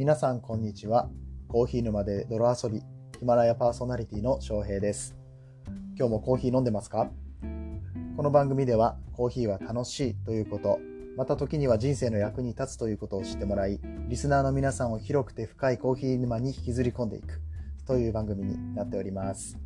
皆さんこんにちは。コーヒー沼で泥遊びヒマラヤパーソナリティの翔平です。今日もコーヒー飲んでますか？この番組ではコーヒーは楽しいということまた時には人生の役に立つということを知ってもらいリスナーの皆さんを広くて深いコーヒー沼に引きずり込んでいくという番組になっております。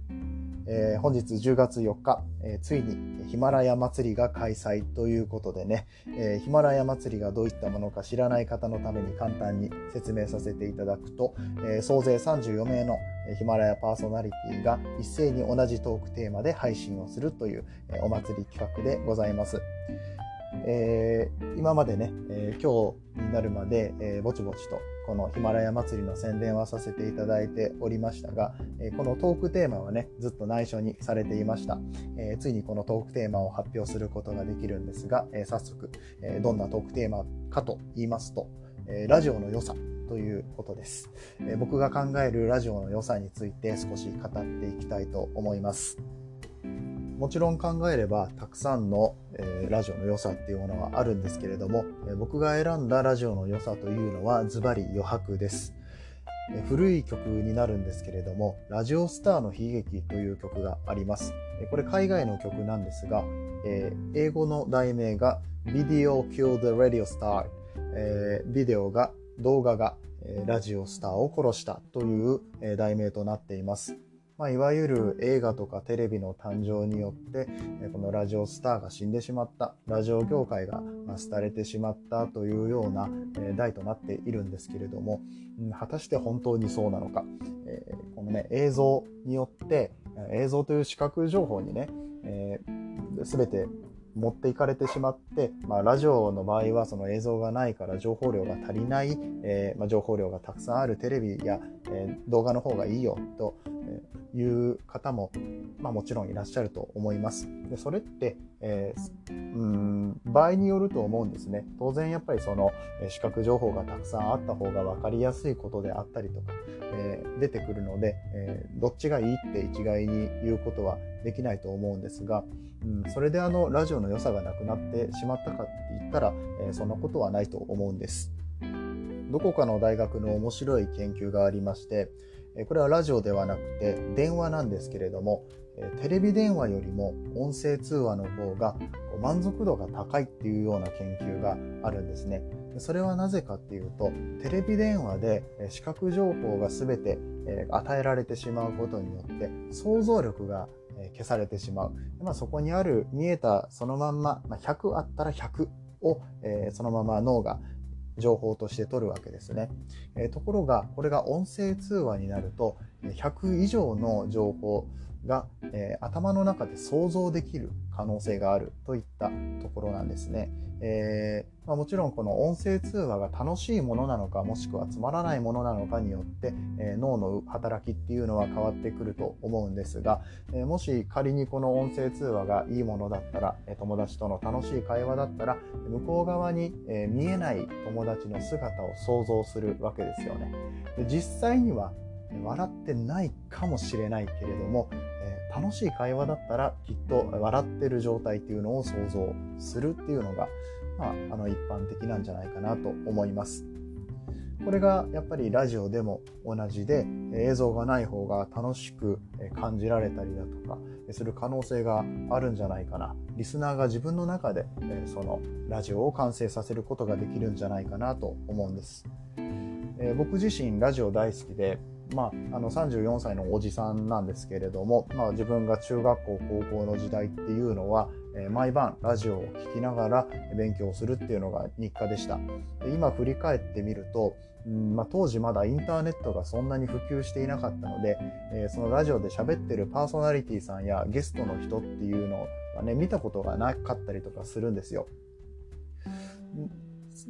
えー、本日10月4日、えー、ついにヒマラヤ祭りが開催ということでね、えー、ヒマラヤ祭りがどういったものか知らない方のために簡単に説明させていただくと、え総勢34名のヒマラヤパーソナリティが一斉に同じトークテーマで配信をするという、お祭り企画でございます。えー、今までね、えー、今日になるまで、えー、ぼちぼちとこのヒマラヤ祭りの宣伝はさせていただいておりましたが、えこのトークテーマはね、ずっと内緒にされていました。えついにこのトークテーマを発表することができるんですが、え早速、えどんなトークテーマかと言いますと、えラジオの良さということです、え僕が考えるラジオの良さについて少し語っていきたいと思います。もちろん考えればたくさんの、えー、ラジオの良さっていうものはあるんですけれども、えー、僕が選んだラジオの良さというのはズバリ余白です、えー、古い曲になるんですけれども「ラジオスターの悲劇」という曲があります、えこれ海外の曲なんですが、え英語の題名が「Video Kill the Radio Star」えビデオが動画がラジオスターを殺したという題名となっています。まあ、いわゆる映画とかテレビの誕生によってこのラジオスターが死んでしまった。ラジオ業界が廃れてしまったというような題となっているんですけれども果たして本当にそうなのか。このね映像によって映像という視覚情報にね全て持っていかれてしまって、まあ、ラジオの場合はその映像がないから情報量が足りない、えー、まあ、情報量がたくさんあるテレビや、え、動画の方がいいよとえいう方も、まあ、もちろんいらっしゃると思います。でそれって、えー、うん場合によると思うんですね。当然やっぱりその視覚情報がたくさんあった方が分かりやすいことであったりとか、えー、出てくるので、えー、どっちがいいって一概に言うことはできないと思うんですが、うん、それであのラジオの良さがなくなってしまったかって言ったら、えそんなことはないと思うんです。どこかの大学の面白い研究がありまして、これはラジオではなくて電話なんですけれども、テレビ電話よりも音声通話の方が満足度が高いっていうような研究があるんですね。それはなぜかっていうと、テレビ電話で視覚情報が全て与えられてしまうことによって想像力が消されてしまう。まあ、そこにある見えたそのまんま、100あったら100をそのまま脳が情報として取るわけですね。えところがこれが音声通話になると100以上の情報が、えー、頭の中で想像できる可能性があるといったところなんですね。えー、まあ、もちろんこの音声通話が楽しいものなのかもしくはつまらないものなのかによって、えー、脳の働きっていうのは変わってくると思うんですが、えもし仮にこの音声通話がいいものだったら友達との楽しい会話だったら向こう側に、え見えない友達の姿を想像するわけですよね。で実際には笑ってないかもしれないけれども、えー、楽しい会話だったらきっと笑ってる状態っていうのを想像するっていうのが、まあ、あの一般的なんじゃないかなと思います。これがやっぱりラジオでも同じで映像がない方が楽しく感じられたりだとかする可能性があるんじゃないかなリスナーが自分の中でそのラジオを完成させることができるんじゃないかなと思うんです僕自身ラジオ大好きでまあ、あの34歳のおじさんなんですけれども、まあ、自分が中学校高校の時代っていうのは、えー、毎晩ラジオを聴きながら勉強するっていうのが日課でしたで今振り返ってみると、うんまあ、当時まだインターネットがそんなに普及していなかったので、えー、そのラジオで喋ってるパーソナリティさんやゲストの人っていうのはね見たことがなかったりとかするんですよ。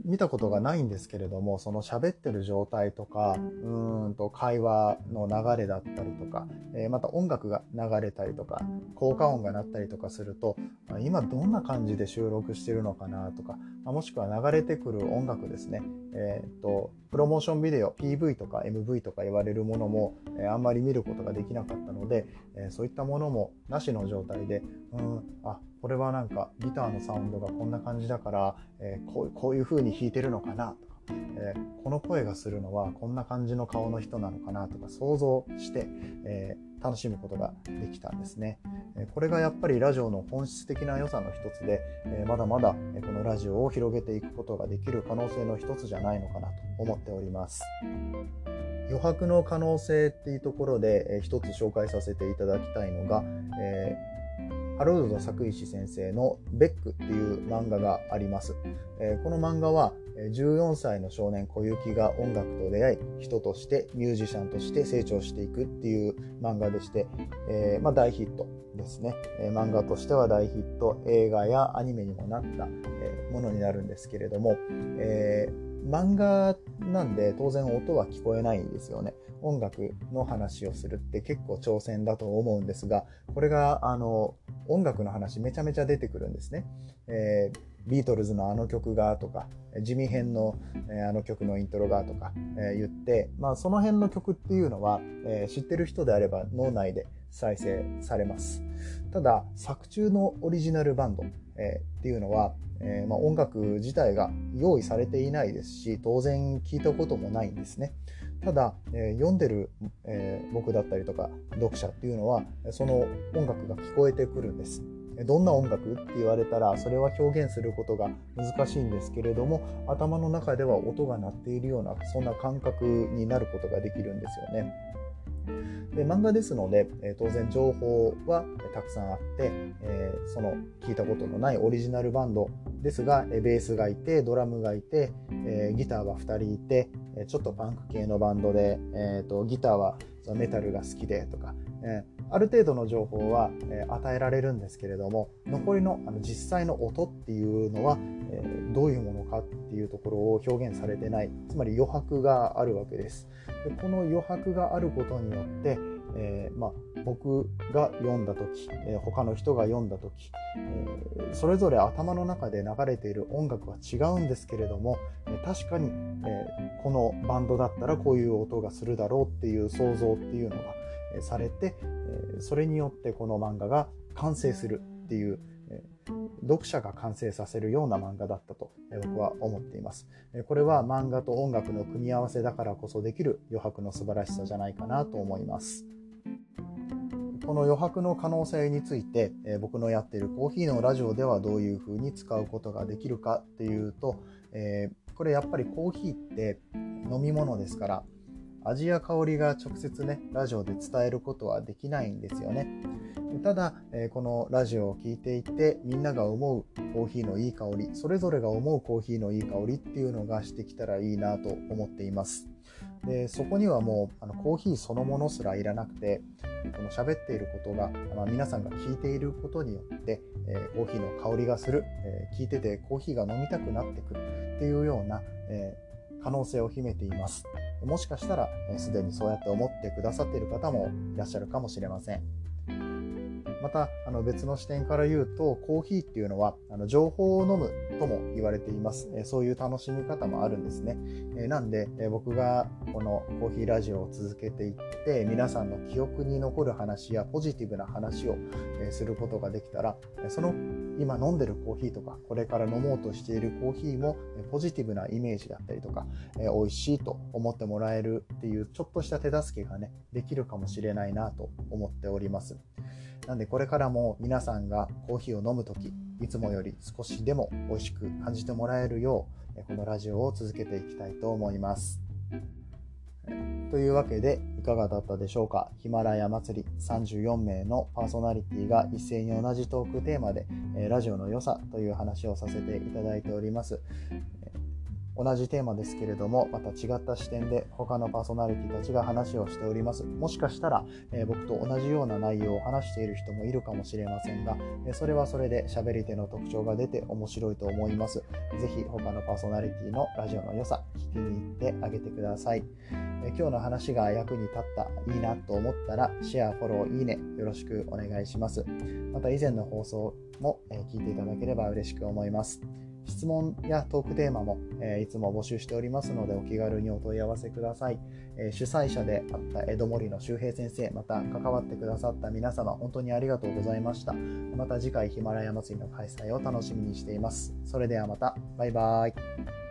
見たことがないんですけれどもその喋ってる状態とかうんと会話の流れだったりとか、えー、また音楽が流れたりとか効果音が鳴ったりとかすると今どんな感じで収録してるのかなとかもしくは流れてくる音楽ですね、えーと、プロモーションビデオ PV とか MV とか言われるものも、えー、あんまり見ることができなかったので、えー、そういったものもなしの状態でうんあこれはなんかギターのサウンドがこんな感じだから、えー、こうこういう風に弾いてるのかなとかえー、この声がするのはこんな感じの顔の人なのかなとか想像して、えー、楽しむことができたんですね。えこれがやっぱりラジオの本質的な良さの一つで、えまだまだこのラジオを広げていくことができる可能性の一つじゃないのかなと思っております。余白の可能性っていうところで、えー、一つ紹介させていただきたいのが、えー、ハロルド作石先生の「ベック」っていう漫画があります。えー、この漫画は14歳の少年小雪が音楽と出会い人としてミュージシャンとして成長していくっていう漫画でして、えー、まあ、大ヒットですね、えー、漫画としては大ヒット映画やアニメにもなった、えものになるんですけれども、え漫画なんで当然音は聞こえないんですよね。音楽の話をするって結構挑戦だと思うんですが、これがあの音楽の話めちゃめちゃ出てくるんですね。えー、ビートルズのあの曲がとか、地味編の、えー、あの曲のイントロがとか、えー、言って、まあその辺の曲っていうのは、え知ってる人であれば脳内で再生されます。ただ、作中のオリジナルバンド、えっていうのは、え、まあ、音楽自体が用意されていないですし当然聞いたこともないんですね。ただ、え、読んでる、え、僕だったりとか読者っていうのはその音楽が聞こえてくるんです。どんな音楽って言われたらそれは表現することが難しいんですけれども頭の中では音が鳴っているようなそんな感覚になることができるんですよね。で漫画ですので、え、当然情報はたくさんあって、えー、その聞いたことのないオリジナルバンドですが、え、ベースがいてドラムがいて、えギターは2人いてちょっとパンク系のバンドで、えーと、ギターはメタルが好きでとか、えある程度の情報は、え与えられるんですけれども残りのあの実際の音っていうのは、えどういうものかっていうところを表現されてないつまり余白があるわけです。でこの余白があることによって、えー、まあ、僕が読んだ時、え、他の人が読んだ時、え、それぞれ頭の中で流れている音楽は違うんですけれども、え確かに、えこのバンドだったらこういう音がするだろうっていう想像っていうのが、されて、えそれによってこの漫画が完成するっていう、読者が完成させるような漫画だったと僕は思っています。これは漫画と音楽の組み合わせだからこそできる余白の素晴らしさじゃないかなと思います。この余白の可能性について、え僕のやっているコーヒーのラジオではどういうふうに使うことができるかっていうと、え、これやっぱりコーヒーって飲み物ですから味や香りが直接ねラジオで伝えることはできないんですよねただ、えこのラジオを聴いていてみんなが思うコーヒーのいい香りそれぞれが思うコーヒーのいい香りっていうのがしてきたらいいなと思っていますでそこにはもうあのコーヒーそのものすらいらなくてこの喋っていることが、まあ、皆さんが聞いていることによって、えー、コーヒーの香りがする、えー、聞いててコーヒーが飲みたくなってくるっていうような、えー、可能性を秘めています。もしかしたらすで、にそうやって思ってくださっている方もいらっしゃるかもしれません。またあの別の視点から言うとコーヒーっていうのはあの情報を飲むとも言われています、えそういう楽しみ方もあるんですね、えなんで、え僕がこのコーヒーラジオを続けていって皆さんの記憶に残る話やポジティブな話を、えすることができたらその今飲んでるコーヒーとかこれから飲もうとしているコーヒーもポジティブなイメージだったりとか、え美味しいと思ってもらえるっていうちょっとした手助けがねできるかもしれないなと思っております。なんでこれからも皆さんがコーヒーを飲む時いつもより少しでも美味しく感じてもらえるようこのラジオを続けていきたいと思います。というわけでいかがだったでしょうか？ヒマラヤ祭り34名のパーソナリティが一斉に同じトークテーマでラジオの良さという話をさせていただいております。同じテーマですけれどもまた違った視点で他のパーソナリティたちが話をしております。もしかしたら、えー、僕と同じような内容を話している人もいるかもしれませんが、えそれはそれで喋り手の特徴が出て面白いと思います。ぜひ他のパーソナリティのラジオの良さ聞きに行ってあげてください、え今日の話が役に立ったいいなと思ったらシェアフォローいいねよろしくお願いします。また以前の放送も、え聞いていただければ嬉しく思います。質問やトークテーマも、え、いつも募集しておりますのでお気軽にお問い合わせください、え、主催者であった江戸森の周平先生また関わってくださった皆様本当にありがとうございました。また次回ヒマラヤ祭りの開催を楽しみにしています。それではまた。バイバーイ。